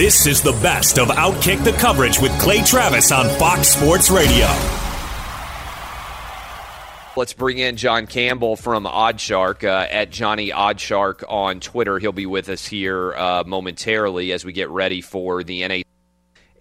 This is the best of Outkick the coverage with Clay Travis on Fox Sports Radio. Let's bring in John Campbell from OddsShark uh, at Johnny Oddshark on Twitter. He'll be with us here uh, momentarily as we get ready for the NA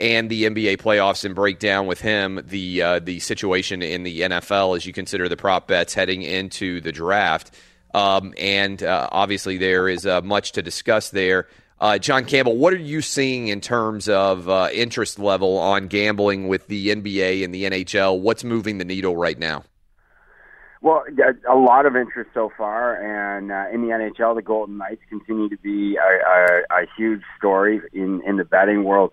and the NBA playoffs and break down with him the uh, the situation in the NFL as you consider the prop bets heading into the draft. Um, and uh, obviously, there is uh, much to discuss there. Uh, John Campbell, what are you seeing in terms of uh, interest level on gambling with the NBA and the NHL? What's moving the needle right now? Well, a lot of interest so far, and uh, in the NHL, the Golden Knights continue to be a, a, a huge story in in the betting world.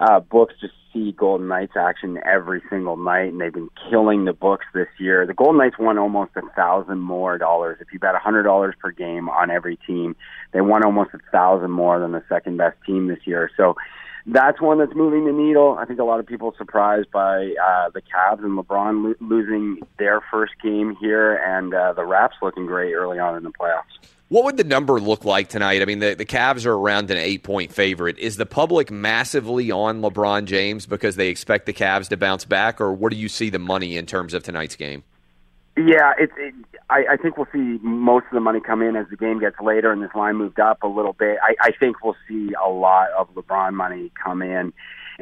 Uh, books just see Golden Knights action every single night, and they've been killing the books this year. The Golden Knights won almost a thousand more dollars. If you bet a hundred dollars per game on every team, they won almost a thousand more than the second best team this year. So that's one that's moving the needle. I think a lot of people surprised by uh, the Cavs and LeBron lo- losing their first game here, and uh, the Raps looking great early on in the playoffs. What would the number look like tonight? I mean, the, the Cavs are around an eight point favorite. Is the public massively on LeBron James because they expect the Cavs to bounce back, or where do you see the money in terms of tonight's game? Yeah, it's. It, I, I think we'll see most of the money come in as the game gets later and this line moved up a little bit. I, I think we'll see a lot of LeBron money come in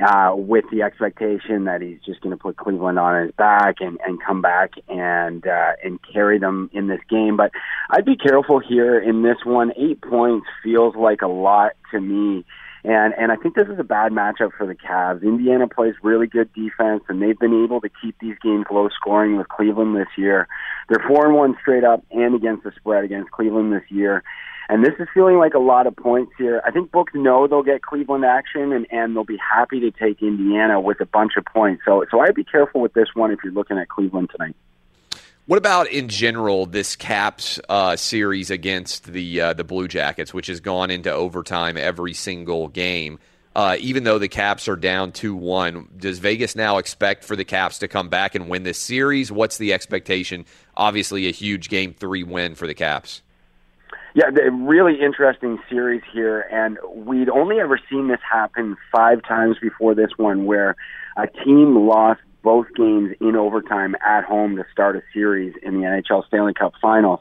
uh, with the expectation that he's just going to put Cleveland on his back and, and come back and uh, and carry them in this game. But I'd be careful here in this one. Eight points feels like a lot to me. And and I think this is a bad matchup for the Cavs. Indiana plays really good defense, and they've been able to keep these games low scoring with Cleveland this year. They're four and one straight up and against the spread against Cleveland this year. And this is feeling like a lot of points here. I think books know they'll get Cleveland action, and, and they'll be happy to take Indiana with a bunch of points. So, so I'd be careful with this one if you're looking at Cleveland tonight. What about in general this Caps uh, series against the uh, the Blue Jackets, which has gone into overtime every single game? Uh, even though the Caps are down two one, does Vegas now expect for the Caps to come back and win this series? What's the expectation? Obviously, a huge game three win for the Caps. Yeah, the really interesting series here, and we'd only ever seen this happen five times before this one, where a team lost both games in overtime at home to start a series in the NHL Stanley Cup Finals.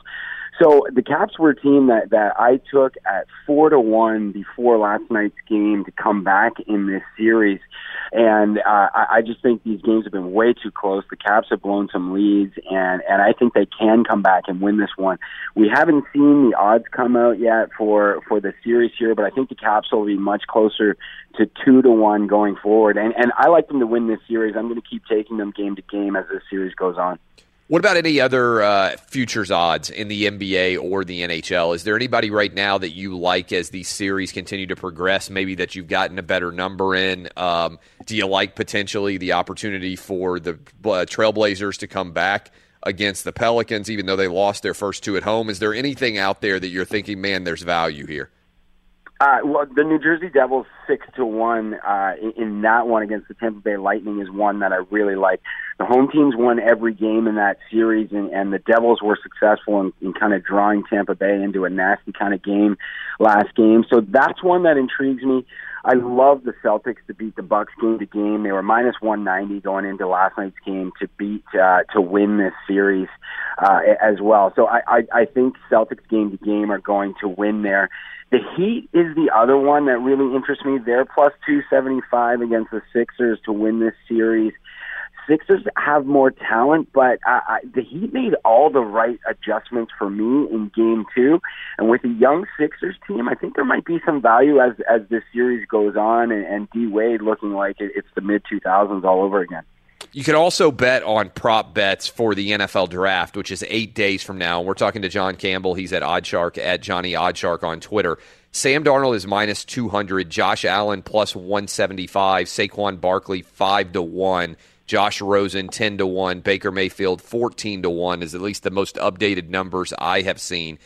So the Caps were a team that that I took at four to one before last night's game to come back in this series, and uh, I, I just think these games have been way too close. The Caps have blown some leads, and and I think they can come back and win this one. We haven't seen the odds come out yet for for the series here, but I think the Caps will be much closer to two to one going forward. And and I like them to win this series. I'm going to keep taking them game to game as this series goes on. What about any other uh, futures odds in the NBA or the NHL? Is there anybody right now that you like as these series continue to progress? Maybe that you've gotten a better number in. Um, do you like potentially the opportunity for the uh, Trailblazers to come back against the Pelicans, even though they lost their first two at home? Is there anything out there that you're thinking, man, there's value here? Uh, well, the New Jersey Devils six to one uh, in, that one against the Tampa Bay Lightning is one that I really like. The home teams won every game in that series, and, and the Devils were successful in, in kind of drawing Tampa Bay into a nasty kind of game last game. So that's one that intrigues me. I love the Celtics to beat the Bucks game to game. They were minus 190 going into last night's game to beat uh, to win this series uh, as well. So I, I I think Celtics game to game are going to win there. The Heat is the other one that really interests me. They're plus 275 against the Sixers to win this series. Sixers have more talent, but uh, I, the Heat made all the right adjustments for me in Game Two, and with a young Sixers team, I think there might be some value as as this series goes on, and, and D Wade looking like it, it's the mid 2000s all over again. You can also bet on prop bets for the NFL draft, which is eight days from now. We're talking to John Campbell. He's at OddsShark at Johnny Oddshark on Twitter. Sam Darnold is minus 200, Josh Allen plus 175, Saquon Barkley 5 to 1, Josh Rosen 10 to 1, Baker Mayfield 14 to 1 is at least the most updated numbers I have seen.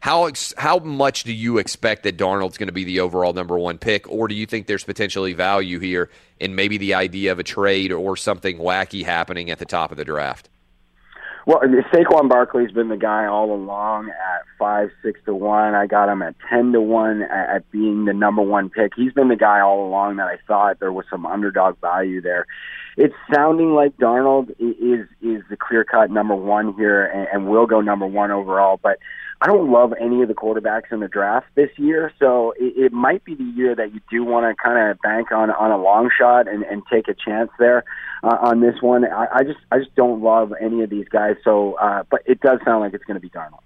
How ex- how much do you expect that Darnold's going to be the overall number one pick, or do you think there's potentially value here in maybe the idea of a trade or something wacky happening at the top of the draft? Well, Saquon Barkley's been the guy all along at five, six to one. I got him at ten to one at being the number one pick. He's been the guy all along that I thought there was some underdog value there. It's sounding like Darnold is is the clear cut number one here and, and will go number one overall, but I don't love any of the quarterbacks in the draft this year, so it, it might be the year that you do want to kind of bank on on a long shot and, and take a chance there uh, on this one. I, I just I just don't love any of these guys. So, uh, but it does sound like it's going to be Darnold.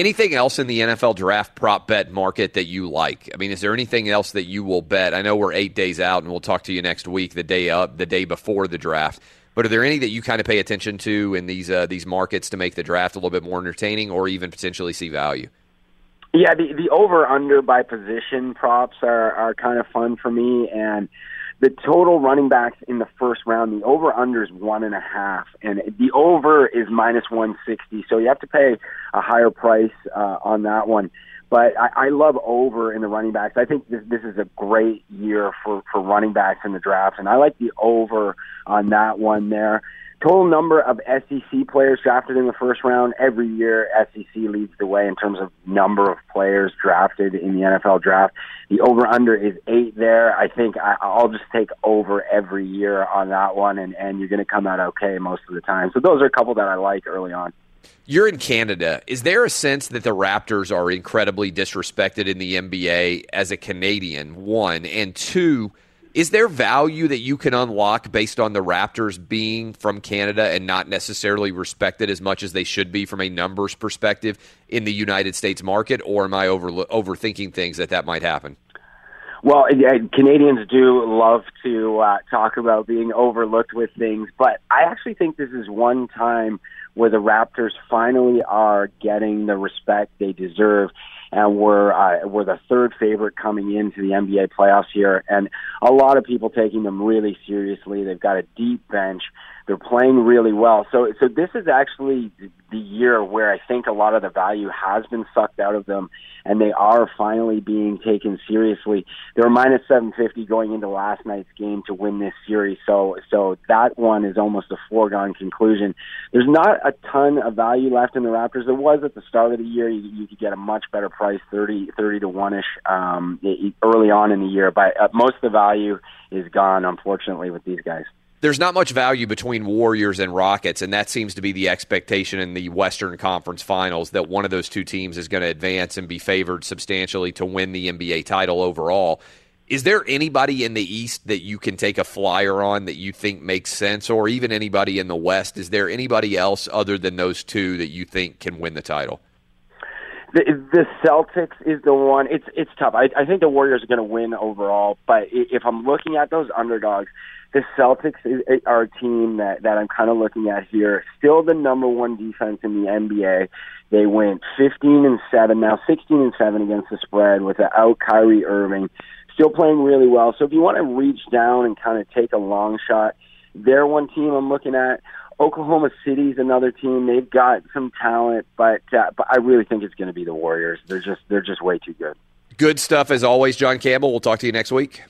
Anything else in the NFL draft prop bet market that you like? I mean, is there anything else that you will bet? I know we're eight days out, and we'll talk to you next week, the day up, the day before the draft. But are there any that you kind of pay attention to in these uh, these markets to make the draft a little bit more entertaining, or even potentially see value? Yeah, the the over under by position props are are kind of fun for me, and the total running backs in the first round, the over under is one and a half, and the over is minus one sixty. So you have to pay a higher price uh, on that one. But I, I love over in the running backs. I think this this is a great year for for running backs in the draft, and I like the over on that one there. Total number of SEC players drafted in the first round every year. SEC leads the way in terms of number of players drafted in the NFL draft. The over under is eight there. I think I, I'll just take over every year on that one, and and you're going to come out okay most of the time. So those are a couple that I like early on. You're in Canada. Is there a sense that the Raptors are incredibly disrespected in the NBA as a Canadian? One and two. Is there value that you can unlock based on the Raptors being from Canada and not necessarily respected as much as they should be from a numbers perspective in the United States market, or am I over, overthinking things that that might happen? Well, Canadians do love to uh, talk about being overlooked with things, but I actually think this is one time where the Raptors finally are getting the respect they deserve and we're uh, we're the third favorite coming into the NBA playoffs here, and a lot of people taking them really seriously. They've got a deep bench. They're playing really well. So so this is actually the year where I think a lot of the value has been sucked out of them, and they are finally being taken seriously. They were minus 750 going into last night's game to win this series. So so that one is almost a foregone conclusion. There's not a ton of value left in the Raptors. There was at the start of the year. You, you could get a much better price, 30 30 to one ish, um, early on in the year. But uh, most of the value is gone, unfortunately, with these guys there's not much value between Warriors and Rockets, and that seems to be the expectation in the Western Conference Finals that one of those two teams is going to advance and be favored substantially to win the NBA title overall. Is there anybody in the East that you can take a flyer on that you think makes sense, or even anybody in the West? Is there anybody else other than those two that you think can win the title? The, the Celtics is the one. It's it's tough. I, I think the Warriors are going to win overall, but if I'm looking at those underdogs, the Celtics is, are a team that that I'm kind of looking at here. Still the number one defense in the NBA. They went 15 and seven now, 16 and seven against the spread without Kyrie Irving. Still playing really well. So if you want to reach down and kind of take a long shot, they're one team I'm looking at. Oklahoma City's another team. They've got some talent, but uh, but I really think it's going to be the Warriors. They're just they're just way too good. Good stuff as always, John Campbell. We'll talk to you next week.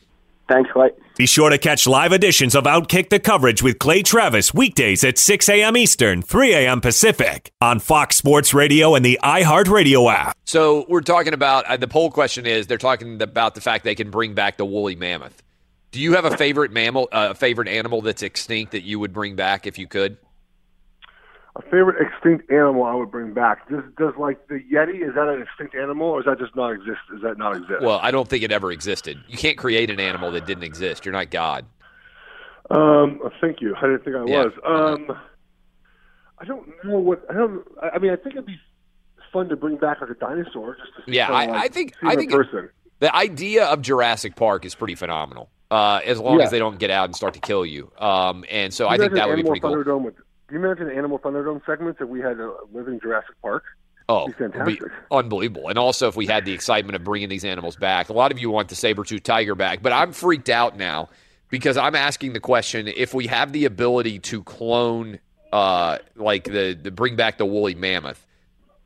Thanks, Clay. Be sure to catch live editions of Outkick the coverage with Clay Travis weekdays at 6 a.m. Eastern, 3 a.m. Pacific on Fox Sports Radio and the iHeartRadio app. So we're talking about uh, the poll question is they're talking about the fact they can bring back the woolly mammoth. Do you have a favorite mammal, uh, a favorite animal that's extinct that you would bring back if you could? A favorite extinct animal I would bring back. Does does like the Yeti? Is that an extinct animal, or is that just not exist? Does that not exist? Well, I don't think it ever existed. You can't create an animal that didn't exist. You're not God. Um, thank you. I didn't think I Yeah. was. Um, I don't know what. I don't. I mean, I think it'd be fun to bring back like a dinosaur. Just to Yeah, I- like, I think- I think it- The idea of Jurassic Park is pretty phenomenal. Uh, as long Yeah. as they don't get out and start to kill you. Um, and so Can I think that would be pretty cool. With, can you imagine the Animal Thunderdome segments if we had a living Jurassic Park? Oh, fantastic. unbelievable. And also, if we had the excitement of bringing these animals back, a lot of you want the saber tooth tiger back, but I'm freaked out now because I'm asking the question: if we have the ability to clone, uh, like the, the bring back the woolly mammoth,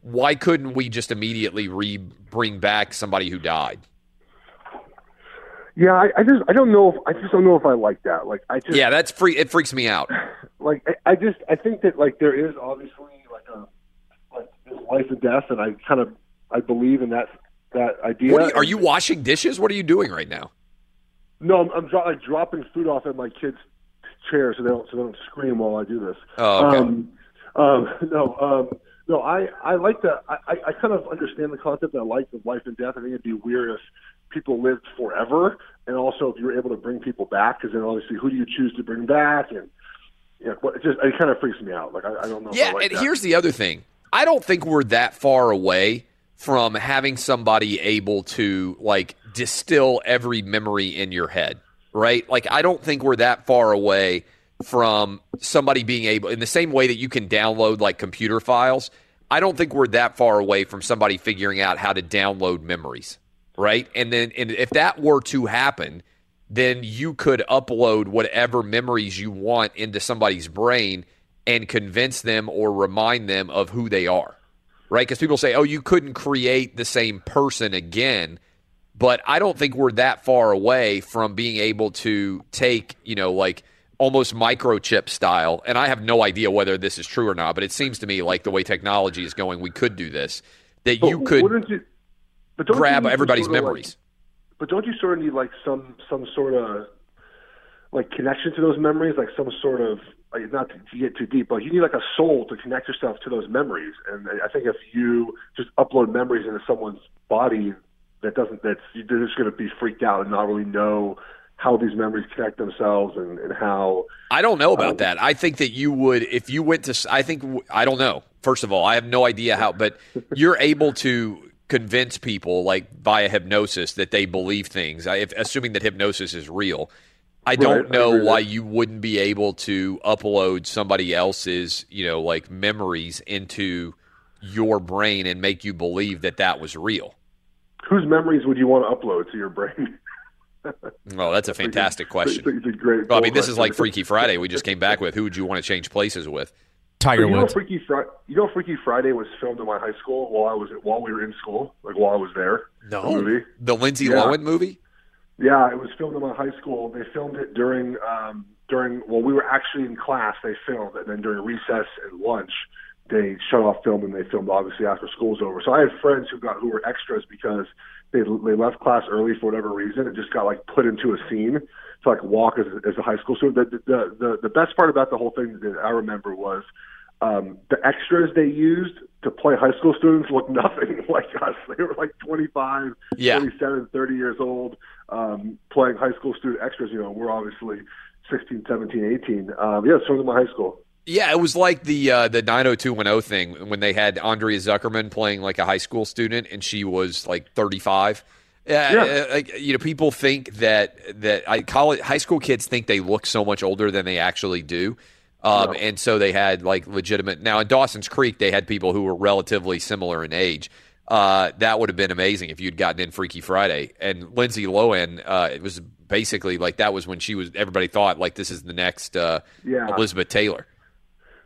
why couldn't we just immediately re bring back somebody who died? Yeah, I, I just I don't know if I just don't know if I like that. Like I just Yeah, that's free. It freaks me out. like I, I just I think that like there is obviously like a like this life and death, and I kind of I believe in that that idea. Are, you, are you washing dishes? What are you doing right now? No, I'm, I'm dro- like dropping food off at my kids' chair so they don't so they don't scream while I do this. Oh, okay. Um, um, no, um, no, I I like that. I, I kind of understand the concept. I like the life and death. I think it'd be weird if people lived forever, and also if you were able to bring people back, because then obviously who do you choose to bring back? And yeah, it just it kind of freaks me out. Like I, I don't know. Yeah, like and that. here's the other thing. I don't think we're that far away from having somebody able to like distill every memory in your head, right? Like I don't think we're that far away from somebody being able in the same way that you can download like computer files. I don't think we're that far away from somebody figuring out how to download memories, right? And then and if that were to happen, then you could upload whatever memories you want into somebody's brain and convince them or remind them of who they are, right? Because people say, oh, you couldn't create the same person again. But I don't think we're that far away from being able to take, you know, like almost microchip style. And I have no idea whether this is true or not, but it seems to me like the way technology is going, we could do this. That you could you, but don't you grab everybody's of, like, memories. But don't you sort of need like some some sort of like connection to those memories, like some sort of like, not to get too deep, but you need like a soul to connect yourself to those memories. And I think if you just upload memories into someone's body, that doesn't that's they're just going to be freaked out and not really know how these memories connect themselves and, and how I don't know Um, about that. I think that you would, if you went to, I think, I don't know. First of all, I have no idea how, but you're able to convince people, like via hypnosis, that they believe things. I, if, assuming that hypnosis is real, I don't Right, I know agree why you wouldn't be able to upload somebody else's, you know, like memories into your brain and make you believe that that was real. whose memories would you want to upload to your brain? Oh, that's a fantastic question. It's a great. Well, I mean, this is like Freaky Friday. We just came back with. Who would you want to change places with? Tiger you know, Freaky Friday. You know, Freaky Friday was filmed in my high school while I was while we were in school, like while I was there. The movie. The Lindsay Yeah. Lohan movie. Yeah, it was filmed in my high school. They filmed it during um, during well, we were actually in class. They filmed, and then during recess and lunch, they shut off film and they filmed obviously after school's over. So I had friends who got who were extras because they they left class early for whatever reason and just got like put into a scene to like walk as as a high school student. The the the, the best part about the whole thing that I remember was um, the extras they used to play high school students looked nothing like us. They were like 25, Yeah. 27, 30 years old, um, playing high school student extras. You know, we're obviously 16, 17, 18. Um, yeah, so in my high school. Yeah, it was like the uh, the 90210 thing when they had Andrea Zuckerman playing like a high school student and she was like 35. Yeah, uh, like, you know, people think that that I college high school kids think they look so much older than they actually do. Um. And so they had like legitimate. Now in Dawson's Creek, they had people who were relatively similar in age. Uh, that would have been amazing if you'd gotten in Freaky Friday. And Lindsay Lohan, uh, it was basically like that was when she was. Everybody thought like this is the next uh, Yeah. Elizabeth Taylor.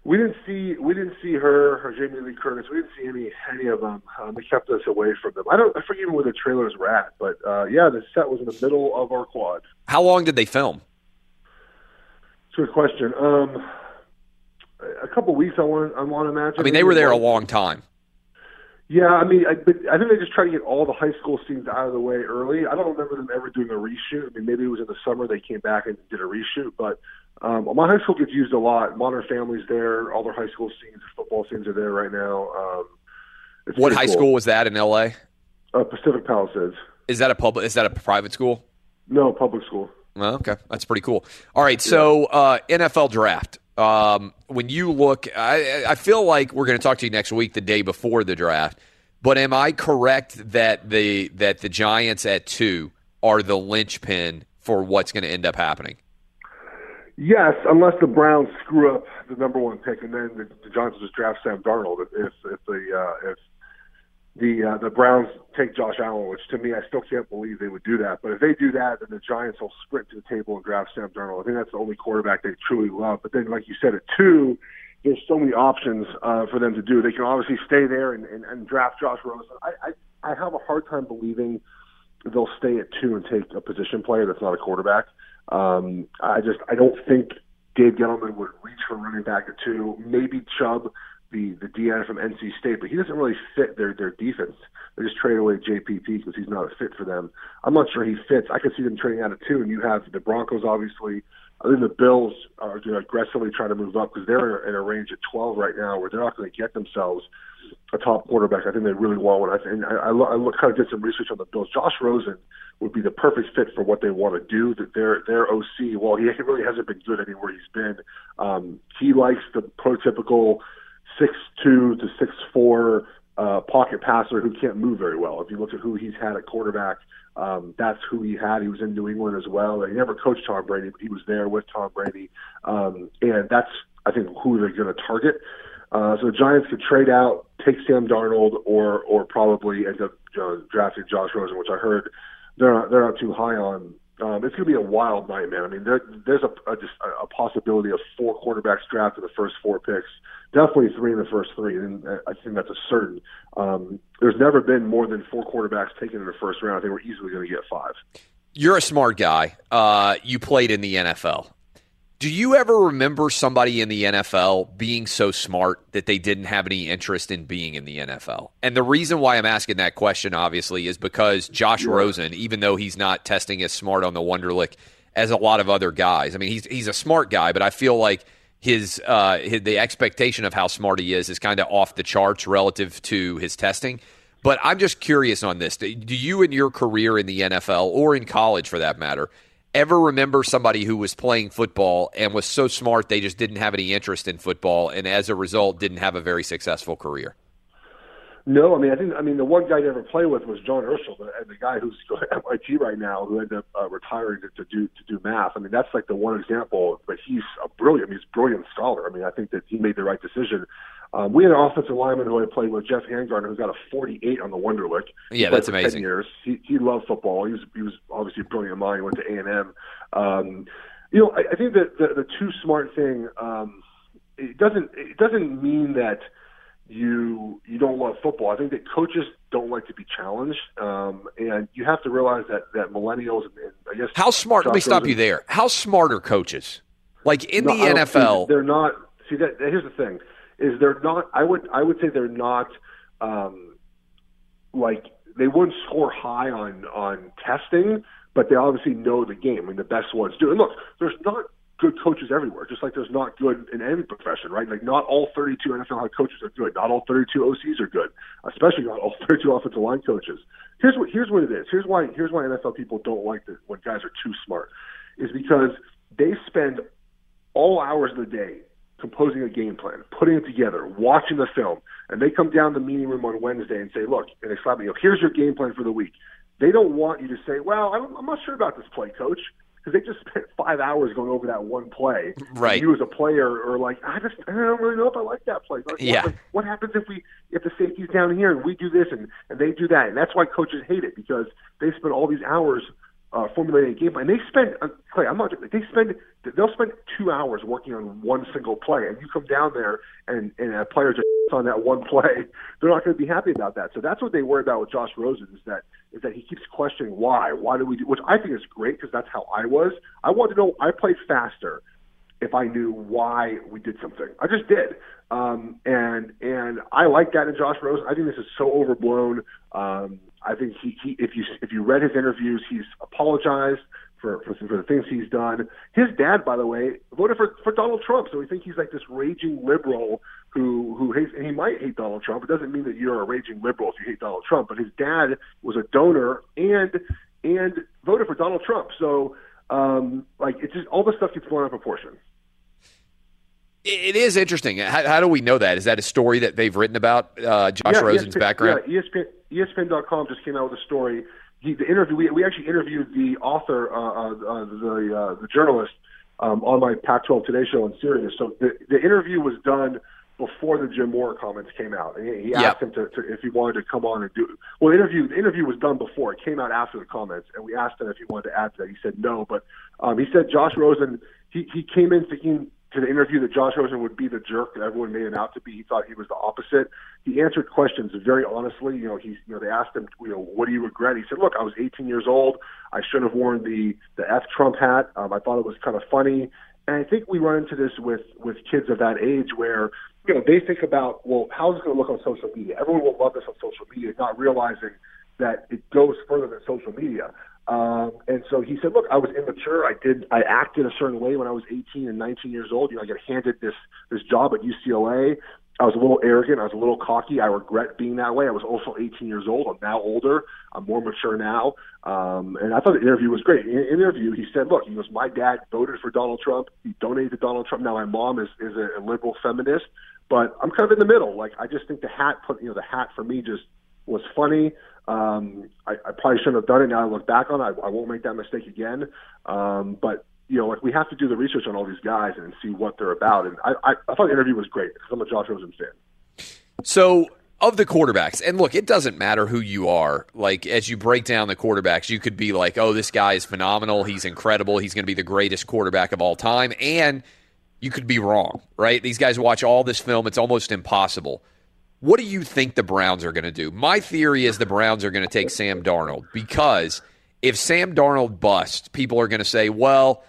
We didn't see we didn't see her or Jamie Lee Curtis. We didn't see any any of them. Um, they kept us away from them. I don't I forget even where the trailers were at, but uh, yeah, the set was in the middle of our quad. How long did they film? It's a good question. Um, a couple weeks, I want I want to imagine. I mean, they were there a long time. Yeah, I mean, I, but I think they just try to get all the high school scenes out of the way early. I don't remember them ever doing a reshoot. I mean, maybe it was in the summer they came back and did a reshoot, but um, my high school gets used a lot. Modern Family's there. All their high school scenes, football scenes are there right now. Um, it's What high cool. school was that in L.A.? Uh, Pacific Palisades. Is that a public? Is that a private school? No, public school. Well, okay, that's pretty cool. All right, so uh, NFL draft. Um, when you look, I, I feel like we're going to talk to you next week, the day before the draft. But am I correct that the that the Giants at two are the linchpin for what's going to end up happening? Yes, unless the Browns screw up the number one pick, and then the, the Giants just draft Sam Darnold. If if the uh, if the uh, the Browns take Josh Allen, which to me I still can't believe they would do that. But if they do that, then the Giants will sprint to the table and draft Sam Darnold. I think that's the only quarterback they truly love. But then, like you said, at two, there's so many options uh, for them to do. They can obviously stay there and, and, and draft Josh Rosen. I, I I have a hard time believing they'll stay at two and take a position player that's not a quarterback. Um, I just I don't think Dave Gettleman would reach for running back at two. Maybe Chubb, the the DE from NC State, but he doesn't really fit their their defense. They just trade away JPP because he's not a fit for them. I'm not sure he fits. I could see them trading out of two, and you have the Broncos obviously. I think the Bills are going to aggressively try to move up because they're in a range at 12 right now where they're not going to get themselves a top quarterback. I think they really want one. I think I, I, look, kind of did some research on the Bills. Josh Rosen would be the perfect fit for what they want to do. That their their OC, well, he really hasn't been good anywhere he's been. Um, he likes the prototypical six two to six four uh, pocket passer who can't move very well. If you look at who he's had at quarterback, um, that's who he had. He was in New England as well. He never coached Tom Brady, but he was there with Tom Brady, um, and that's I think who they're going to target. Uh, so the Giants could trade out, take Sam Darnold, or or probably end up uh, drafting Josh Rosen, which I heard they're not, they're not too high on. Um, it's going to be a wild night, man. I mean, there, there's a, a just a, a possibility of four quarterbacks drafted the first four picks. Definitely three in the first three, and I think that's a certain. Um, there's never been more than four quarterbacks taken in the first round. I think we're easily going to get five. You're a smart guy. Uh, you played in the NFL. Do you ever remember somebody in the NFL being so smart that they didn't have any interest in being in the NFL? And the reason why I'm asking that question, obviously, is because Josh Rosen, even though he's not testing as smart on the Wonderlic as a lot of other guys, I mean, he's he's a smart guy, but I feel like his, uh, his the expectation of how smart he is is kind of off the charts relative to his testing. But I'm just curious on this. Do you, in your career in the NFL or in college, for that matter, ever remember somebody who was playing football and was so smart they just didn't have any interest in football and as a result didn't have a very successful career? No, I mean, I think, I mean, the one guy I never played with was John Urschel, the, and the guy who's to MIT right now, who ended up uh, retiring to, to do to do math. I mean, that's like the one example. But he's a brilliant, he's a brilliant scholar. I mean, I think that he made the right decision. Um, we had an offensive lineman who I played with, Geoff Hangartner, who got a 48 on the Wonderlic. Yeah, that's for 10 amazing. Years. He, he loved football. He was he was obviously a brilliant mind. He went to A and M. Um, you know, I, I think that the, the too smart thing. Um, it doesn't it doesn't mean that you you don't love football. I think that coaches don't like to be challenged, um, and you have to realize that that millennials and, and I guess How smart? Let me stop you there. How smart are coaches? Like in No, the I don't see- NFL, they're not. See that here's the thing: is they're not. I would I would say they're not. Um, like they wouldn't score high on on testing, but they obviously know the game. I mean, the best ones do. And look, there's not good coaches everywhere, just like there's not good in any profession, right? Like not all 32 NFL head coaches are good. Not all 32 OCs are good, especially not all 32 offensive line coaches. Here's what here's what it is. Here's why here's why NFL people don't like it when guys are too smart, is because they spend all hours of the day composing a game plan, putting it together, watching the film, and they come down the meeting room on Wednesday and say, "Look," and they slap me, "Here's your game plan for the week." They don't want you to say, "Well, I'm, I'm not sure about this play, coach," because they just spent five hours going over that one play. Right. And you as a player are like, I just I don't really know if I like that play. Like, Yeah. What, what happens if we if the safety's down here and we do this and and they do that? And that's why coaches hate it because they spend all these hours uh, formulating a game plan. And they spend, uh, Clay, I'm not. They spend. They'll spend two hours working on one single play, and you come down there and and a player just on that one play. They're not going to be happy about that. So that's what they worry about with Josh Rosen is that is that he keeps questioning why. Why do we do? Which I think is great because that's how I was. I wanted to know. I played faster if I knew why we did something. I just did. Um, and and I like that in Josh Rosen. I think this is so overblown. Um, I think he, he if you if you read his interviews, he's apologized for, for for the things he's done. His dad, by the way, voted for for Donald Trump, so we think he's like this raging liberal who who hates. And he might hate Donald Trump. It doesn't mean that you're a raging liberal if you hate Donald Trump. But his dad was a donor and and voted for Donald Trump. So um, like it's just all the stuff gets blown out of proportion. It is interesting. How, how do we know that? Is that a story that they've written about uh, Josh Yeah, Rosen's ESPN background? Yeah, ESPN, ESPN.com just came out with a story. He, the interview we, we actually interviewed the author, uh, uh, uh, the uh, the journalist, um, on my Pac-12 Today show in Sirius. So the the interview was done before the Jim Mora comments came out, and he, he Yep. asked him to, to if he wanted to come on and do. Well, the interview the interview was done before it came out after the comments, and we asked him if he wanted to add to that. He said no, but um, he said Josh Rosen. He he came in thinking to the interview that Josh Rosen would be the jerk that everyone made him out to be. He thought he was the opposite. He answered questions very honestly. You know, he's you know they asked him, you know, what do you regret? He said, look, I was 18 years old. I shouldn't have worn the the F Trump hat. Um, I thought it was kind of funny. And I think we run into this with with kids of that age where you know they think about well, how's it going to look on social media? Everyone will love this on social media, not realizing that it goes further than social media. Um, and so he said, "Look, I was immature. I did. I acted a certain way when I was 18 and 19 years old. You know, I got handed this this job at UCLA. I was a little arrogant. I was a little cocky. I regret being that way. I was also 18 years old. I'm now older. I'm more mature now. Um, and I thought the interview was great. In the interview, he said, "Look, he goes, my dad voted for Donald Trump. He donated to Donald Trump. Now my mom is is a, a liberal feminist, but I'm kind of in the middle. Like I just think the hat put, you know, the hat for me just was funny. Um, I, I probably shouldn't have done it. Now I look back on it, I, I won't make that mistake again. Um, but you know, like we have to do the research on all these guys and see what they're about. And I, I, I thought the interview was great because I'm a Josh Rosen fan. So, of the quarterbacks, and look, it doesn't matter who you are. Like, as you break down the quarterbacks, you could be like, oh, this guy is phenomenal. He's incredible. He's going to be the greatest quarterback of all time. And you could be wrong, right? These guys watch all this film. It's almost impossible. What do you think the Browns are going to do? My theory is the Browns are going to take Sam Darnold because if Sam Darnold busts, people are going to say, well,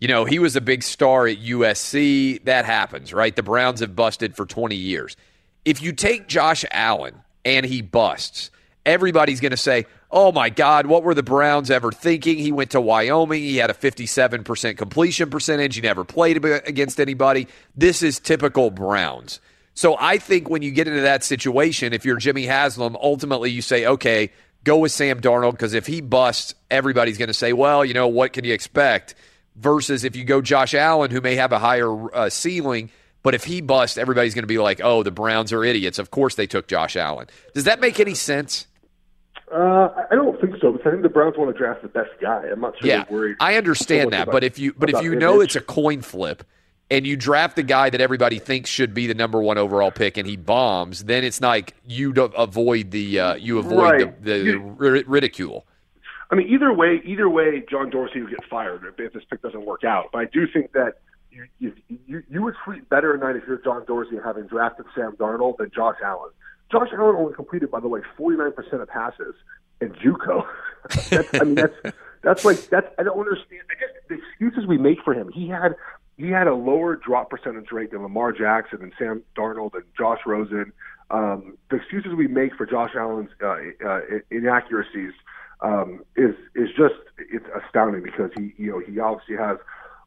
you know, he was a big star at USC. That happens, right? The Browns have busted for 20 years. If you take Josh Allen and he busts, everybody's going to say, oh my God, what were the Browns ever thinking? He went to Wyoming. He had a 57% completion percentage. He never played against anybody. This is typical Browns. So I think when you get into that situation, if you're Jimmy Haslam, ultimately you say, okay, go with Sam Darnold because if he busts, everybody's going to say, well, you know, what can you expect? Versus if you go Josh Allen, who may have a higher uh, ceiling, but if he busts, everybody's going to be like, oh, the Browns are idiots. Of course they took Josh Allen. Does that make any sense? Uh, I don't think so because I think the Browns want to draft the best guy. I'm not sure Yeah. I understand that, but if you but if you know it's a coin flip and you draft the guy that everybody thinks should be the number one overall pick and he bombs, then it's like you avoid the uh, you avoid Right. the, the You- ri- ridicule. I mean, either way, either way, John Dorsey would get fired if, if this pick doesn't work out. But I do think that you you, you, you would sleep better at night if you're John Dorsey having drafted Sam Darnold than Josh Allen. Josh Allen only completed, by the way, 49% of passes in JUCO. that's, I mean, that's that's like that's I don't understand. I guess the excuses we make for him. He had he had a lower drop percentage rate than Lamar Jackson and Sam Darnold and Josh Rosen. Um, the excuses we make for Josh Allen's uh, uh, inaccuracies um, is is just it's astounding because he you know he obviously has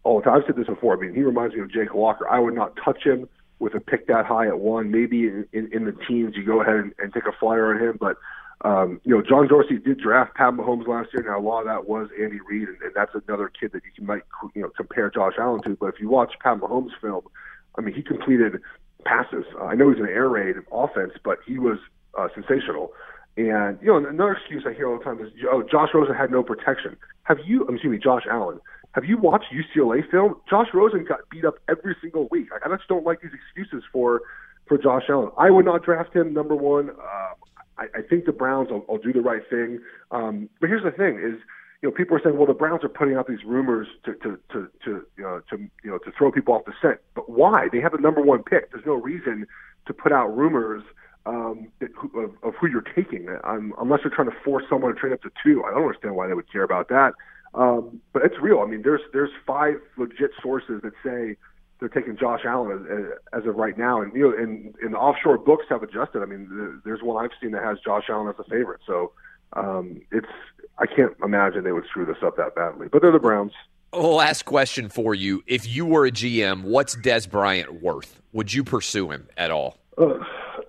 all the time. I've said this before. I mean, he reminds me of Jake Locker. I would not touch him with a pick that high at one. Maybe in, in, in the teens, you go ahead and, and take a flyer on him. But um, you know, John Dorsey did draft Pat Mahomes last year. Now a lot of that was Andy Reid, and, and that's another kid that you might you know compare Josh Allen to. But if you watch Pat Mahomes' film, I mean, he completed passes. Uh, I know he's an air raid offense, but he was uh, sensational. And you know, another excuse I hear all the time is, "Oh, Josh Rosen had no protection." Have you? I'm excuse me, Josh Allen. Have you watched UCLA film? Josh Rosen got beat up every single week. I just don't like these excuses for for Josh Allen. I would not draft him number one. Uh, I, I think the Browns will, will do the right thing. Um, but here's the thing: is you know, people are saying, well, the Browns are putting out these rumors to to to to you know to you know to throw people off the scent. But why? They have the number one pick. There's no reason to put out rumors um, that, of, of who you're taking, um, unless you're trying to force someone to trade up to two. I don't understand why they would care about that. Um, but it's real. I mean, there's there's five legit sources that say they're taking Josh Allen as, as of right now, and you know, and, and the offshore books have adjusted. I mean, there's one I've seen that has Josh Allen as a favorite. So um, it's I can't imagine they would screw this up that badly. But they're the Browns. Last question for you: If you were a GM, what's Dez Bryant worth? Would you pursue him at all? Uh,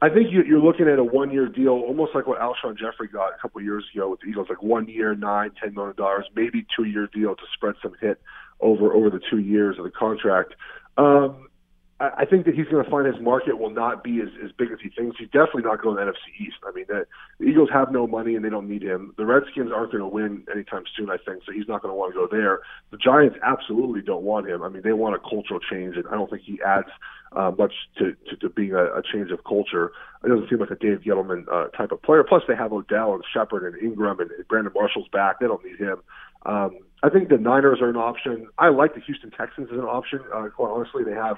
I think you, you're looking at a one-year deal, almost like what Alshon Jeffery got a couple years ago with the Eagles, like one year, nine, ten million dollars, maybe two-year deal to spread some hit over over the two years of the contract. Um, I think that he's going to find his market will not be as, as big as he thinks. He's definitely not going to the NFC East. I mean, the, the Eagles have no money and they don't need him. The Redskins aren't going to win anytime soon, I think, so he's not going to want to go there. The Giants absolutely don't want him. I mean, they want a cultural change, and I don't think he adds uh, much to, to, to being a, a change of culture. It doesn't seem like a Dave Gettleman uh, type of player. Plus, they have Odell and Shepard and Engram and Brandon Marshall's back. They don't need him. Um, I think the Niners are an option. I like the Houston Texans as an option. Uh, quite honestly, they have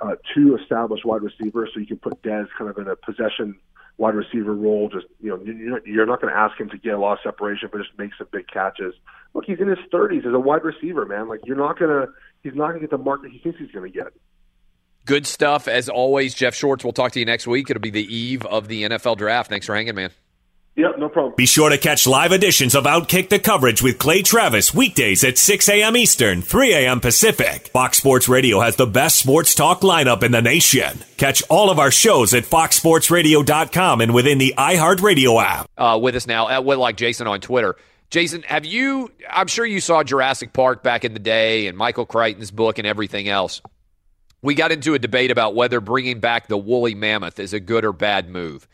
uh, two established wide receivers, so you can put Dez kind of in a possession wide receiver role. Just you know, you're, not going to ask him to get a lot of separation, but just make some big catches. Look, he's in his 30s as a wide receiver, man. Like you're not gonna, he's not gonna get the market he thinks he's going to get. Good stuff as always, Geoff Schwartz. We'll talk to you next week. It'll be the eve of the NFL draft. Thanks for hanging, man. Yep, no problem. Be sure to catch live editions of Outkick the coverage with Clay Travis weekdays at 6 a.m. Eastern, 3 a.m. Pacific. Fox Sports Radio has the best sports talk lineup in the nation. Catch all of our shows at foxsportsradio.com and within the iHeartRadio app. Uh, with us now, uh, with like Jason on Twitter. Jason, have you? I'm sure you saw Jurassic Park back in the day and Michael Crichton's book and everything else. We got into a debate about whether bringing back the woolly mammoth is a good or bad move.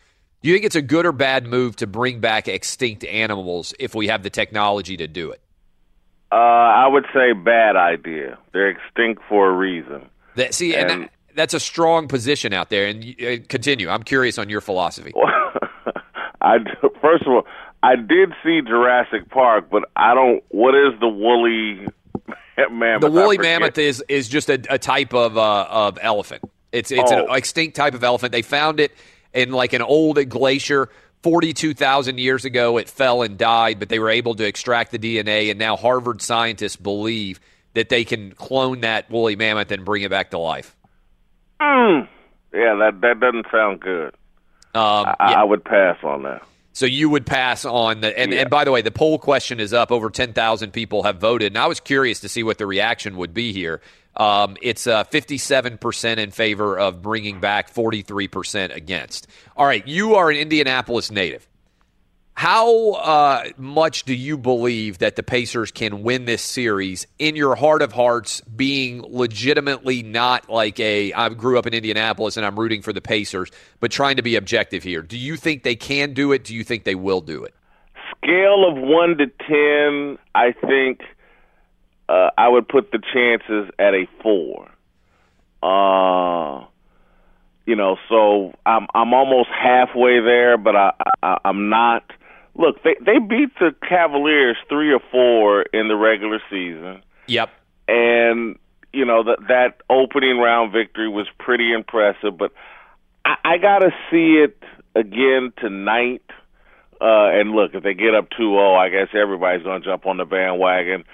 Do you think it's a good or bad move to bring back extinct animals if we have the technology to do it? Uh, I would say bad idea. They're extinct for a reason. That, see, and, and that, that's a strong position out there. And uh, continue. I'm curious on your philosophy. I first of all, I did see Jurassic Park, but I don't. What is the woolly mammoth? The woolly mammoth is is just a, a type of uh, of elephant. It's it's oh. an extinct type of elephant. They found it in like an old glacier 42,000 years ago. It fell and died, but they were able to extract the DNA, and now Harvard scientists believe that they can clone that woolly mammoth and bring it back to life. Mm. Yeah, that that doesn't sound good. Um, I, yeah. I would pass on that. So you would pass on the and, yeah. and by the way, the poll question is up. Over ten thousand people have voted, and I was curious to see what the reaction would be here. Um, it's uh, 57% in favor of bringing back, 43% against. All right, you are an Indianapolis native. How uh, much do you believe that the Pacers can win this series in your heart of hearts, being legitimately not like a I grew up in Indianapolis and I'm rooting for the Pacers, but trying to be objective here? Do you think they can do it? Do you think they will do it? Scale of 1 to 10, I think – uh, I would put the chances at a four. Uh, you know, so I'm I'm almost halfway there, but I, I I'm not. Look, they they beat the Cavaliers three or four in the regular season. Yep. And you know that that opening round victory was pretty impressive, but I, I got to see it again tonight. Uh, and look, if they get up 2-0, I guess everybody's going to jump on the bandwagon.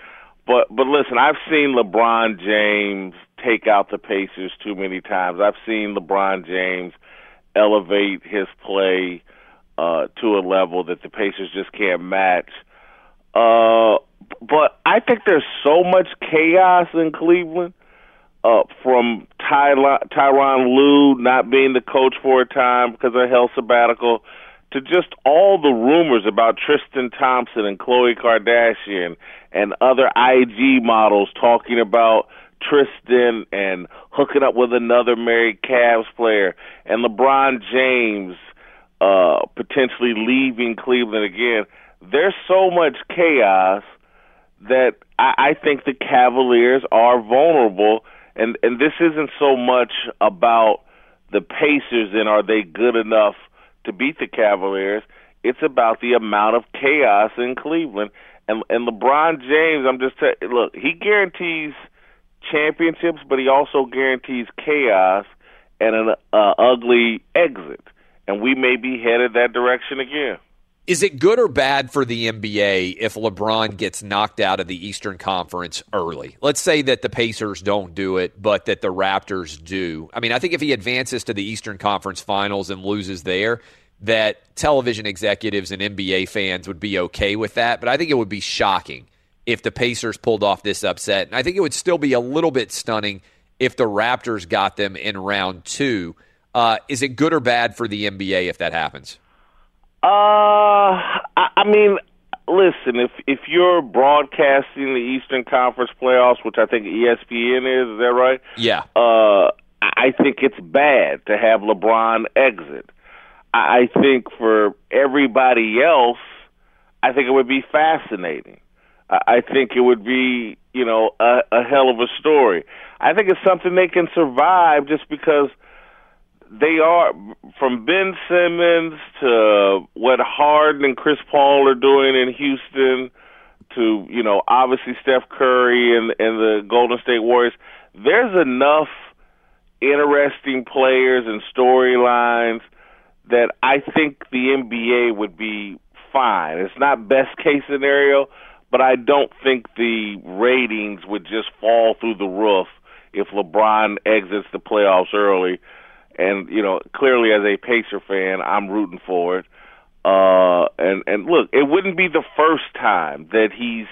But but listen, I've seen LeBron James take out the Pacers too many times. I've seen LeBron James elevate his play uh, to a level that the Pacers just can't match. Uh, but I think there's so much chaos in Cleveland. Uh, from Tyron, Tyronn Lue not being the coach for a time because of health sabbatical, to just all the rumors about Tristan Thompson and Khloe Kardashian and other IG models talking about Tristan and hooking up with another married Cavs player, and LeBron James uh, potentially leaving Cleveland again. There's so much chaos that I, I think the Cavaliers are vulnerable, and and this isn't so much about the Pacers and are they good enough to beat the Cavaliers. It's about the amount of chaos in Cleveland. And and LeBron James, I'm just saying, look, he guarantees championships, but he also guarantees chaos and an uh, ugly exit. And we may be headed that direction again. Is it good or bad for the NBA if LeBron gets knocked out of the Eastern Conference early? Let's say that the Pacers don't do it, but that the Raptors do. I mean, I think if he advances to the Eastern Conference Finals and loses there, that television executives and NBA fans would be okay with that. But I think it would be shocking if the Pacers pulled off this upset. And I think it would still be a little bit stunning if the Raptors got them in round two. Uh, is it good or bad for the NBA if that happens? Uh, I, I mean, listen, if if you're broadcasting the Eastern Conference playoffs, which I think ESPN is, is that right? Yeah. Uh, I think it's bad to have LeBron exit. I think for everybody else, I think it would be fascinating. I think it would be, you know, a, a hell of a story. I think it's something they can survive just because they are from Ben Simmons to what Harden and Chris Paul are doing in Houston to, you know, obviously Steph Curry and and the Golden State Warriors. There's enough interesting players and storylines that I think the NBA would be fine. It's not best case scenario, but I don't think the ratings would just fall through the roof if LeBron exits the playoffs early. And you know, clearly as a Pacer fan, I'm rooting for it. Uh, and and look, it wouldn't be the first time that he's,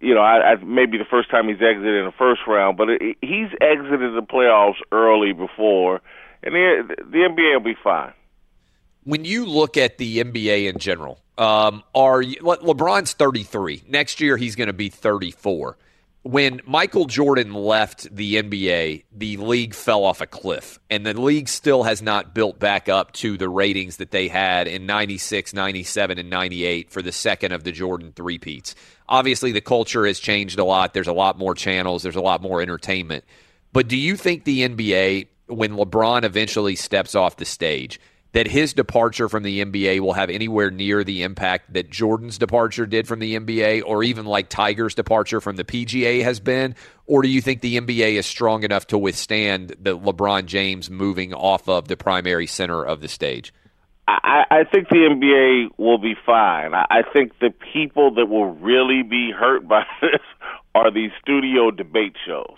you know, I, I maybe the first time he's exited in the first round, but it, he's exited the playoffs early before, and the, the NBA will be fine when you look at the NBA in general, um, are you, Le- LeBron's 33. Next year, he's going to be 34. When Michael Jordan left the NBA, the league fell off a cliff, and the league still has not built back up to the ratings that they had in 96, 97, and 98 for the second of the Jordan three-peats. Obviously, the culture has changed a lot. There's a lot more channels, there's a lot more entertainment. But do you think the NBA, when LeBron eventually steps off the stage, that his departure from the NBA will have anywhere near the impact that Jordan's departure did from the NBA or even like Tiger's departure from the PGA has been? Or do you think the NBA is strong enough to withstand the LeBron James moving off of the primary center of the stage? I, I think the NBA will be fine. I, think the people that will really be hurt by this are these studio debate shows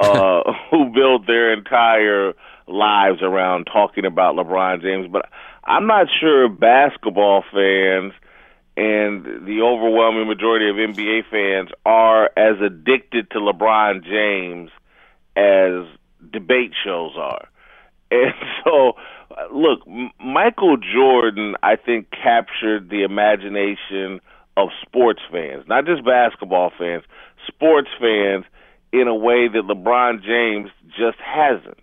uh, who build their entire – lives around talking about LeBron James, but I'm not sure basketball fans and the overwhelming majority of NBA fans are as addicted to LeBron James as debate shows are. And so, look, Michael Jordan, I think, captured the imagination of sports fans, not just basketball fans, sports fans in a way that LeBron James just hasn't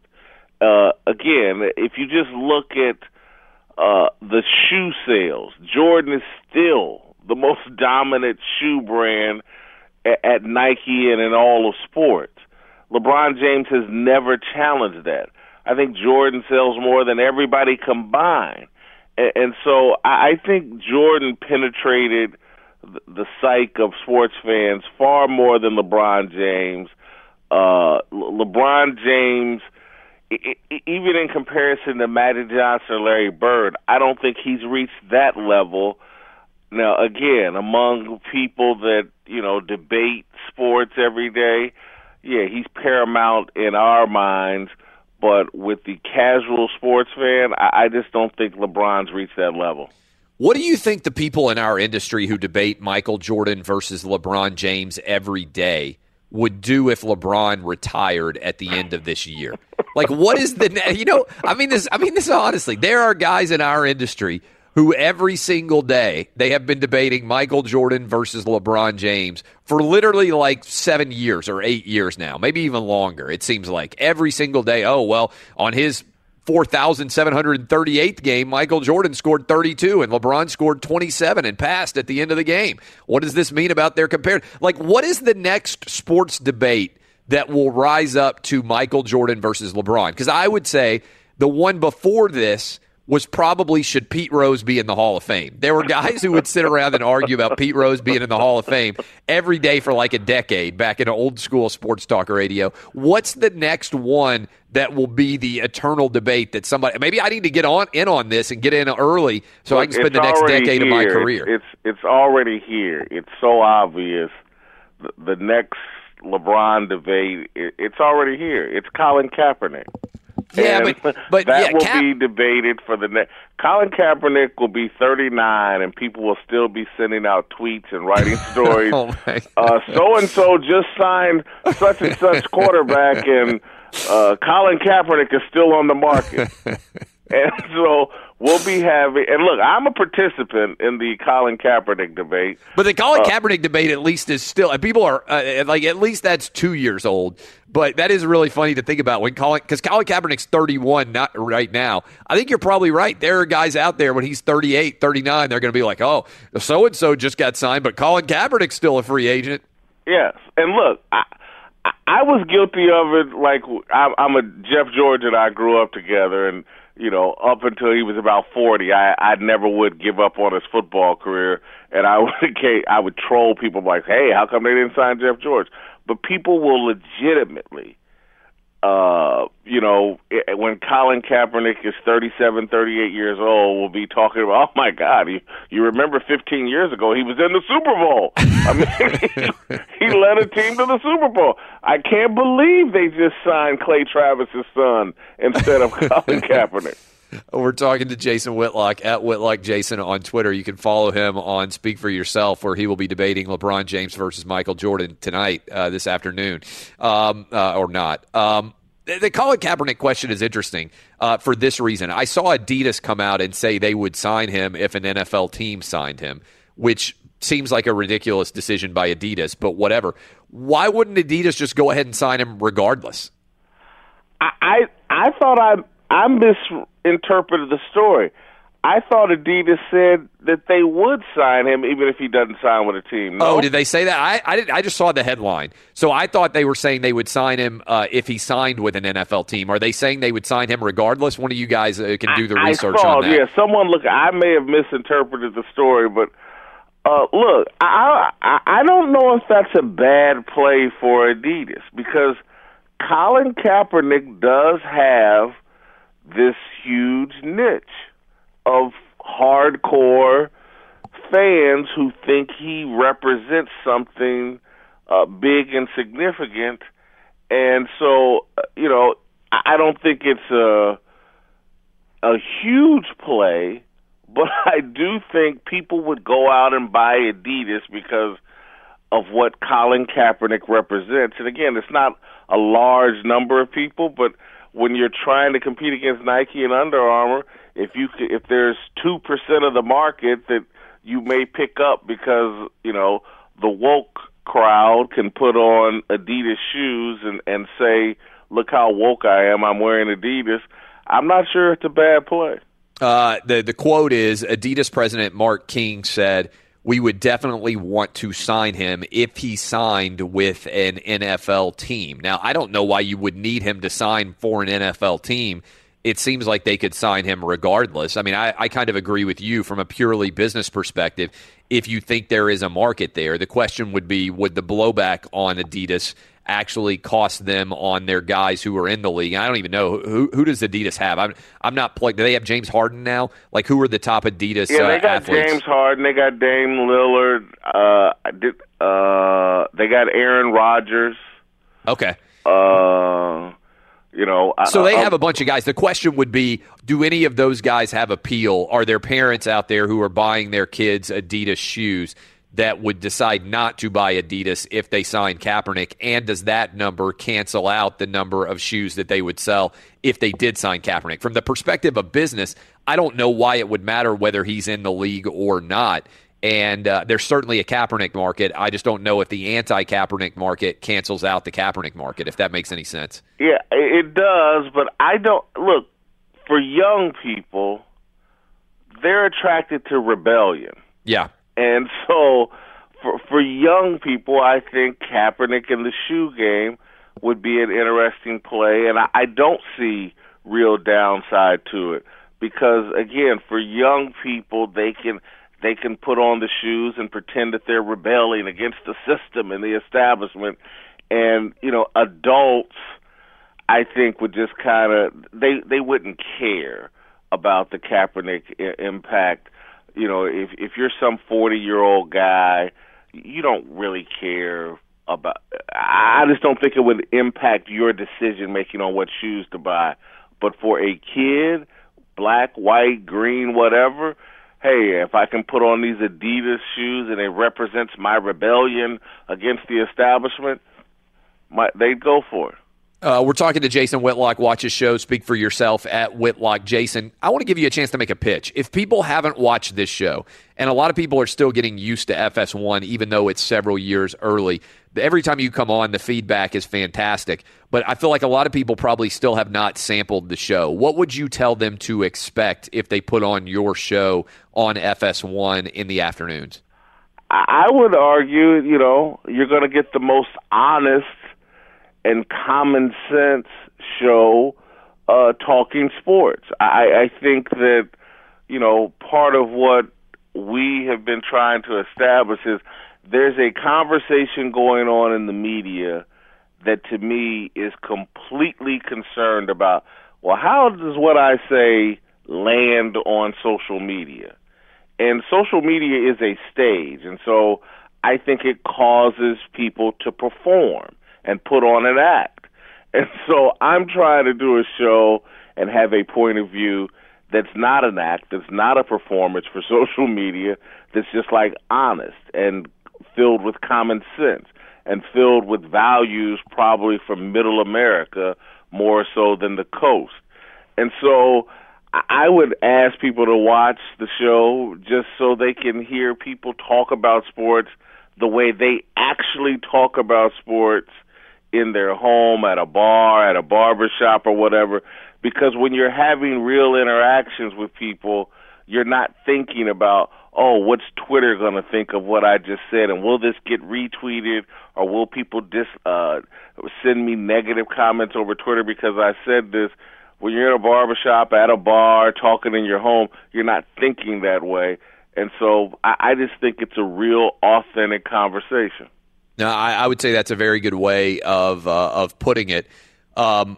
uh, again, if you just look at uh, the shoe sales, Jordan is still the most dominant shoe brand at, at Nike and in all of sports. LeBron James has never challenged that. I think Jordan sells more than everybody combined. And, and so I, I think Jordan penetrated the, psyche of sports fans far more than LeBron James. Uh, Le- LeBron James – even in comparison to Magic Johnson or Larry Bird, I don't think he's reached that level. Now, again, among people that you know debate sports every day, yeah, he's paramount in our minds. But with the casual sports fan, I, I just don't think LeBron's reached that level. What do you think the people in our industry who debate Michael Jordan versus LeBron James every day would do if LeBron retired at the end of this year. Like, what is the you know? I mean this. I mean this honestly. There are guys in our industry who every single day they have been debating Michael Jordan versus LeBron James for literally like seven years or eight years now, maybe even longer. It seems like every single day. Oh, well, on his 4,738th game, Michael Jordan scored 32 and LeBron scored 27 and passed at the end of the game. What does this mean about their compared? Like, what is the next sports debate that will rise up to Michael Jordan versus LeBron? Because I would say the one before this was probably should Pete Rose be in the Hall of Fame. There were guys who would sit around and argue about Pete Rose being in the Hall of Fame every day for like a decade back in old school sports talk radio. What's the next one that will be the eternal debate that somebody maybe I need to get on in on this and get in early so Look, I can spend the next decade of my career. It's it's already here. It's so obvious. The, the next LeBron debate, it, it's already here. It's Colin Kaepernick. Yeah, And but- but, that yeah, will Ka- be debated for the next. Colin Kaepernick will be 39, and people will still be sending out tweets and writing stories. So and so just signed such and such quarterback, and uh, Colin Kaepernick is still on the market. and so we'll be having. And look, I'm a participant in the Colin Kaepernick debate. But the Colin Kaepernick debate, at least, is still and people are uh, like at least that's two years old. But that is really funny to think about when Colin because Colin Kaepernick's 31 not right now. I think you're probably right. There are guys out there when he's 38, 39, they're going to be like, oh, so and so just got signed, but Colin Kaepernick's still a free agent. Yes, and look, I, I- I was guilty of it. Like I'm a Jeff George and I grew up together, and you know, up until he was about forty, I I never would give up on his football career, and I would I would troll people like, "Hey, how come they didn't sign Jeff George?" But people will legitimately uh, you know, i- when Colin Kaepernick is 37, 38 years old, we'll be talking about, oh my God, you, you remember 15 years ago, he was in the Super Bowl. I mean, he, he led a team to the Super Bowl. I can't believe they just signed Clay Travis's son instead of Colin Kaepernick. We're talking to Jason Whitlock at Whitlock Jason on Twitter. You can follow him on Speak for Yourself, where he will be debating LeBron James versus Michael Jordan tonight, uh, this afternoon, um, uh, or not. Um, the Colin Kaepernick question is interesting uh, for this reason. I saw Adidas come out and say they would sign him if an NFL team signed him, which seems like a ridiculous decision by Adidas, but whatever. Why wouldn't Adidas just go ahead and sign him regardless? I I, I thought I I misinterpreted the story. I thought Adidas said that they would sign him even if he doesn't sign with a team. No? Oh, did they say that? I I, did, I just saw the headline, so I thought they were saying they would sign him uh, if he signed with an NFL team. Are they saying they would sign him regardless? One of you guys uh, can do the I, research I saw, on that. Yeah, someone look. I may have misinterpreted the story, but uh, look, I, I I don't know if that's a bad play for Adidas because Colin Kaepernick does have this huge niche of hardcore fans who think he represents something uh, big and significant, and so uh, you know I I don't think it's a a huge play, but I do think people would go out and buy Adidas because of what Colin Kaepernick represents. And again, it's not a large number of people, but when you're trying to compete against Nike and Under Armour, if you if there's two percent of the market that you may pick up because you know the woke crowd can put on Adidas shoes and and say, "Look how woke I am! I'm wearing Adidas." I'm not sure it's a bad play. Uh, the the quote is Adidas president Mark King said, "We would definitely want to sign him if he signed with an NFL team." Now, I don't know why you would need him to sign for an NFL team. It seems like they could sign him regardless. I mean, I, I kind of agree with you from a purely business perspective. If you think there is a market there, the question would be would the blowback on Adidas actually cost them on their guys who are in the league? I don't even know who who does Adidas have. I'm I'm not plugged. Do they have James Harden now? Like who are the top Adidas Yeah, uh, they got athletes? James Harden, they got Dame Lillard, uh, did, uh, they got Aaron Rodgers. Okay. Uh, you know, I- So they I- have a bunch of guys. The question would be do any of those guys have appeal? Are there parents out there who are buying their kids Adidas shoes? That would decide not to buy Adidas if they sign Kaepernick? And does that number cancel out the number of shoes that they would sell if they did sign Kaepernick? From the perspective of business, I don't know why it would matter whether he's in the league or not. And uh, there's certainly a Kaepernick market. I just don't know if the anti Kaepernick market cancels out the Kaepernick market, if that makes any sense. Yeah, it does, but I don't look for young people. They're attracted to rebellion. Yeah. And so, for for young people, I think Kaepernick in the shoe game would be an interesting play, and I, I don't see real downside to it. Because, again, for young people, they can they can put on the shoes and pretend that they're rebelling against the system and the establishment, and you know, adults, I think, would just kind of they they wouldn't care about the Kaepernick I- impact you know, if if you're some 40 year old guy, you don't really care about. I just don't think it would impact your decision making on what shoes to buy. But for a kid, black, white, green, whatever, hey, if I can put on these Adidas shoes and it represents my rebellion against the establishment, my, they'd go for it. Uh, we're talking to Jason Whitlock. Watch his show. Speak for yourself at Whitlock. Jason, I want to give you a chance to make a pitch. If people haven't watched this show, and a lot of people are still getting used to FS1, even though it's several years early, every time you come on, the feedback is fantastic. But I feel like a lot of people probably still have not sampled the show. What would you tell them to expect if they put on your show on FS1 in the afternoons? I would argue, you know, you're going to get the most honest and common sense show uh, talking sports. I, I think that you know part of what we have been trying to establish is there's a conversation going on in the media that to me is completely concerned about well how does what I say land on social media and social media is a stage and so I think it causes people to perform and put on an act. And so I'm trying to do a show and have a point of view that's not an act, that's not a performance for social media, that's just like honest and filled with common sense and filled with values probably from middle America more so than the coast. And so I would ask people to watch the show just so they can hear people talk about sports the way they actually talk about sports in their home, at a bar, at a barber shop, or whatever. Because when you're having real interactions with people, you're not thinking about, oh, what's Twitter going to think of what I just said, and will this get retweeted, or will people dis uh, send me negative comments over Twitter because I said this? When you're in a barber shop, at a bar, talking in your home, you're not thinking that way. And so I, I just think it's a real authentic conversation. No, I, I, would say that's a very good way of uh, of putting it. Um,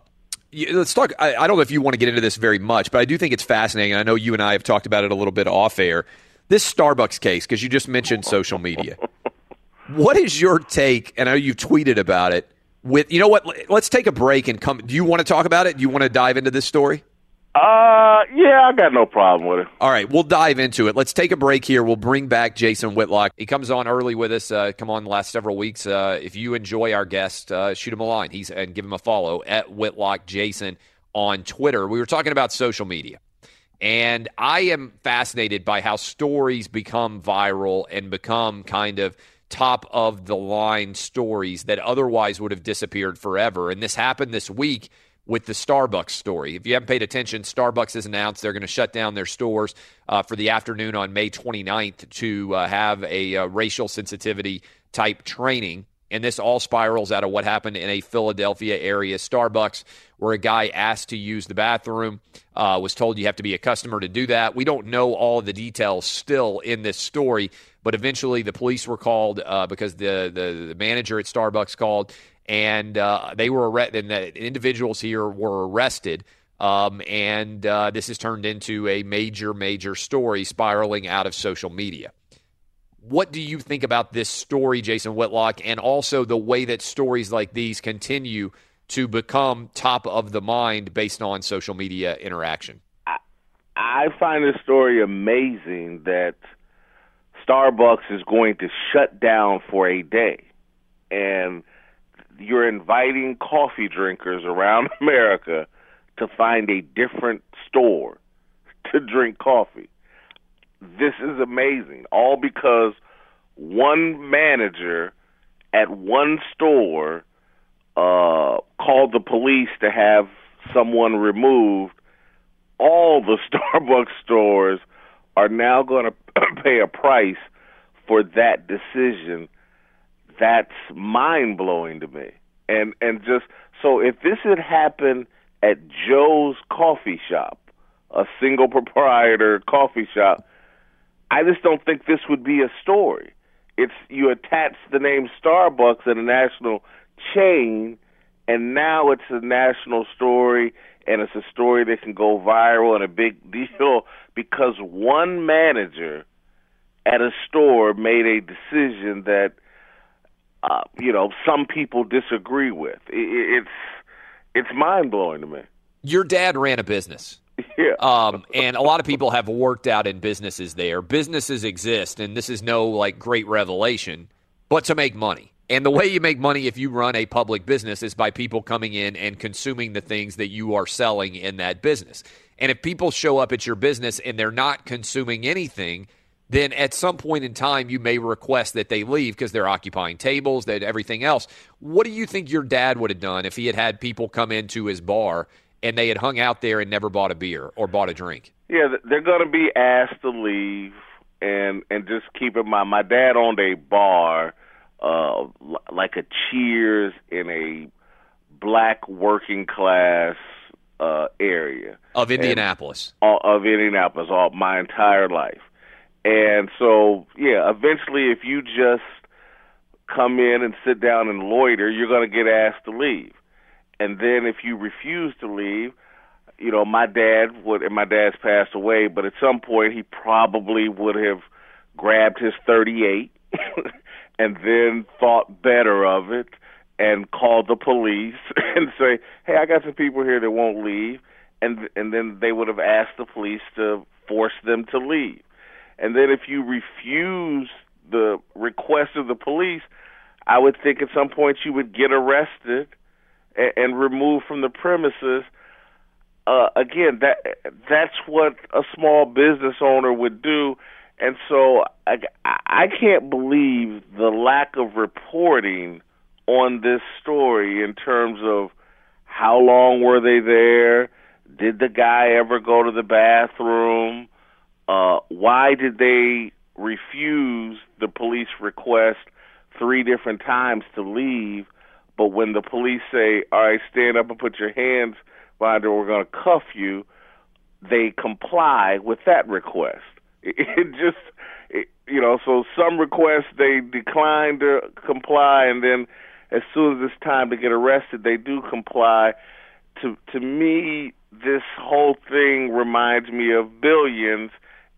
let's talk. I, I, don't know if you want to get into this very much, but I do think it's fascinating. I know you and I have talked about it a little bit off air. This Starbucks case, because you just mentioned social media. what is your take? And I know you've tweeted about it. With you know what? Let's take a break and come. Do you want to talk about it? Do you want to dive into this story? Uh, yeah, I got no problem with it. All right, we'll dive into it. Let's take a break here. We'll bring back Jason Whitlock. He comes on early with us. Uh, come on the last several weeks. Uh, if you enjoy our guest, uh, shoot him a line. He's and give him a follow at Whitlock Jason on Twitter. We were talking about social media, and I am fascinated by how stories become viral and become kind of top of the line stories that otherwise would have disappeared forever. And this happened this week with the Starbucks story. If you haven't paid attention, Starbucks has announced they're going to shut down their stores uh, for the afternoon on May 29th to uh, have a uh, racial sensitivity type training. And this all spirals out of what happened in a Philadelphia area Starbucks, where a guy asked to use the bathroom, uh, was told you have to be a customer to do that. We don't know all the details still in this story, but eventually the police were called uh, because the, the, the manager at Starbucks called and uh, they were arrested. And the individuals here were arrested. Um, and uh, this has turned into a major, major story spiraling out of social media. What do you think about this story, Jason Whitlock, and also the way that stories like these continue to become top of the mind based on social media interaction? I, I find this story amazing that Starbucks is going to shut down for a day, and you're inviting coffee drinkers around America to find a different store to drink coffee. This is amazing, all because one manager at one store uh, called the police to have someone removed. All the Starbucks stores are now going to pay a price for that decision. That's mind blowing to me. And and just so if this had happened at Joe's coffee shop, a single proprietor coffee shop, I just don't think this would be a story. It's you attach the name Starbucks and a national chain, and now it's a national story, and it's a story that can go viral and a big deal because one manager at a store made a decision that uh, you know some people disagree with. It's it's mind blowing to me. Your dad ran a business. Yeah. Um, and a lot of people have worked out in businesses there. Businesses exist, and this is no like great revelation, but to make money. And the way you make money if you run a public business is by people coming in and consuming the things that you are selling in that business. And if people show up at your business and they're not consuming anything, then at some point in time you may request that they leave because they're occupying tables, that everything else. What do you think your dad would have done if he had had people come into his bar and they had hung out there and never bought a beer or bought a drink? Yeah, they're going to be asked to leave, and and just keep in mind, my dad owned a bar, uh, like a Cheers in a black working class uh, area of Indianapolis. And, uh, of Indianapolis, all my entire life, and so yeah, eventually, if you just come in and sit down and loiter, you're going to get asked to leave and then if you refuse to leave, you know, my dad would, and my dad's passed away, but at some point he probably would have grabbed his 38 and then thought better of it and called the police and say, "Hey, I got some people here that won't leave," and and then they would have asked the police to force them to leave. And then if you refuse the request of the police, I would think at some point you would get arrested and, and removed from the premises. Uh, again, that that's what a small business owner would do, and so I, I can't believe the lack of reporting on this story in terms of how long were they there, did the guy ever go to the bathroom, uh, why did they refuse the police request three different times to leave? But when the police say, "All right, stand up and put your hands behind her, we're going to cuff you," they comply with that request. It, it just, it, you know, so some requests they decline to comply, and then as soon as it's time to get arrested, they do comply. To to me, this whole thing reminds me of Billions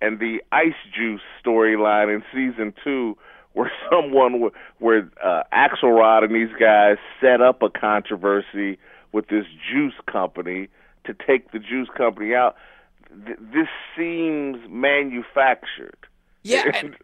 and the Ice Juice storyline in season two, where someone where uh, Axelrod and these guys set up a controversy with this juice company to take the juice company out. Th- this seems manufactured. Yeah. And-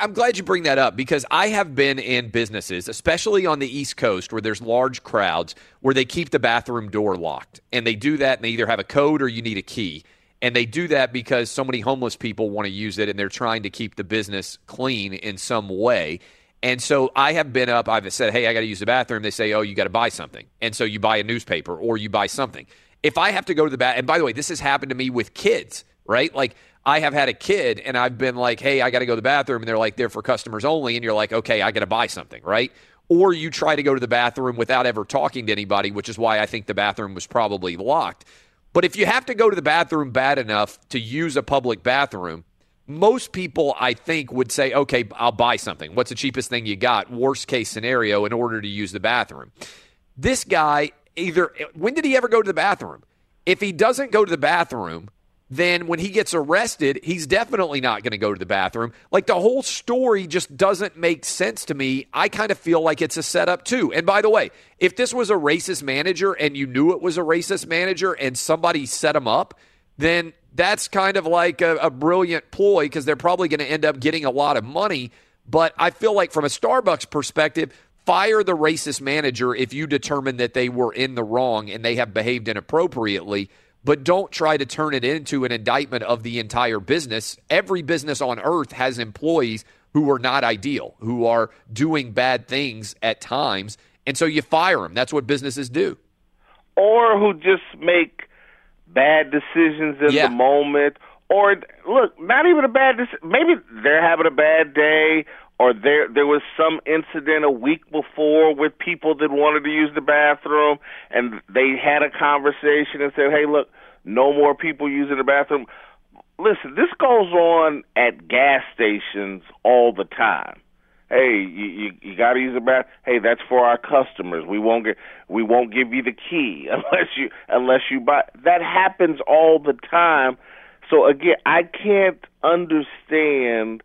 I'm glad you bring that up because I have been in businesses, especially on the East Coast, where there's large crowds, where they keep the bathroom door locked. And they do that, and they either have a code or you need a key. And they do that because so many homeless people want to use it and they're trying to keep the business clean in some way. And so I have been up, I've said, hey, I got to use the bathroom. They say, oh, you got to buy something. And so you buy a newspaper or you buy something. If I have to go to the bath, and by the way, this has happened to me with kids, right? Like I have had a kid and I've been like, hey, I got to go to the bathroom. And they're like, they're for customers only. And you're like, okay, I got to buy something, right? Or you try to go to the bathroom without ever talking to anybody, which is why I think the bathroom was probably locked. But if you have to go to the bathroom bad enough to use a public bathroom, most people, I think, would say, okay, I'll buy something. What's the cheapest thing you got? Worst case scenario in order to use the bathroom. This guy, either, when did he ever go to the bathroom? If he doesn't go to the bathroom, then when he gets arrested, he's definitely not going to go to the bathroom. Like the whole story just doesn't make sense to me. I kind of feel like it's a setup too. And by the way, if this was a racist manager and you knew it was a racist manager and somebody set him up, then that's kind of like a, a brilliant ploy because they're probably going to end up getting a lot of money. But I feel like from a Starbucks perspective, fire the racist manager if you determine that they were in the wrong and they have behaved inappropriately. But don't try to turn it into an indictment of the entire business. Every business on earth has employees who are not ideal, who are doing bad things at times. And so you fire them. That's what businesses do. Or who just make bad decisions in Yeah. the moment. Or look, not even a bad decision. Maybe they're having a bad day, or there there was some incident a week before with people that wanted to use the bathroom, and they had a conversation and said, "Hey, look, no more people using the bathroom." Listen, this goes on at gas stations all the time. Hey, you you, you got to use the bath. Hey, that's for our customers. We won't get we won't give you the key unless you unless you buy. That happens all the time. So again, I can't understand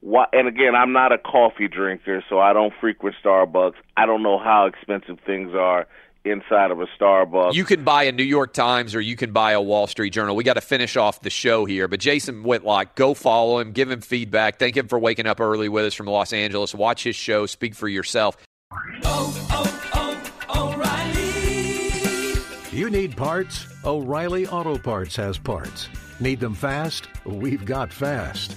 why. And again, I'm not a coffee drinker, so I don't frequent Starbucks. I don't know how expensive things are inside of a Starbucks. You can buy a New York Times or you can buy a Wall Street Journal. We got to finish off the show here, but Jason Whitlock, go follow him, give him feedback. Thank him for waking up early with us from Los Angeles. Watch his show, speak for yourself. Oh, oh, oh, O'Reilly. You need parts? O'Reilly Auto Parts has parts. Need them fast? We've got fast.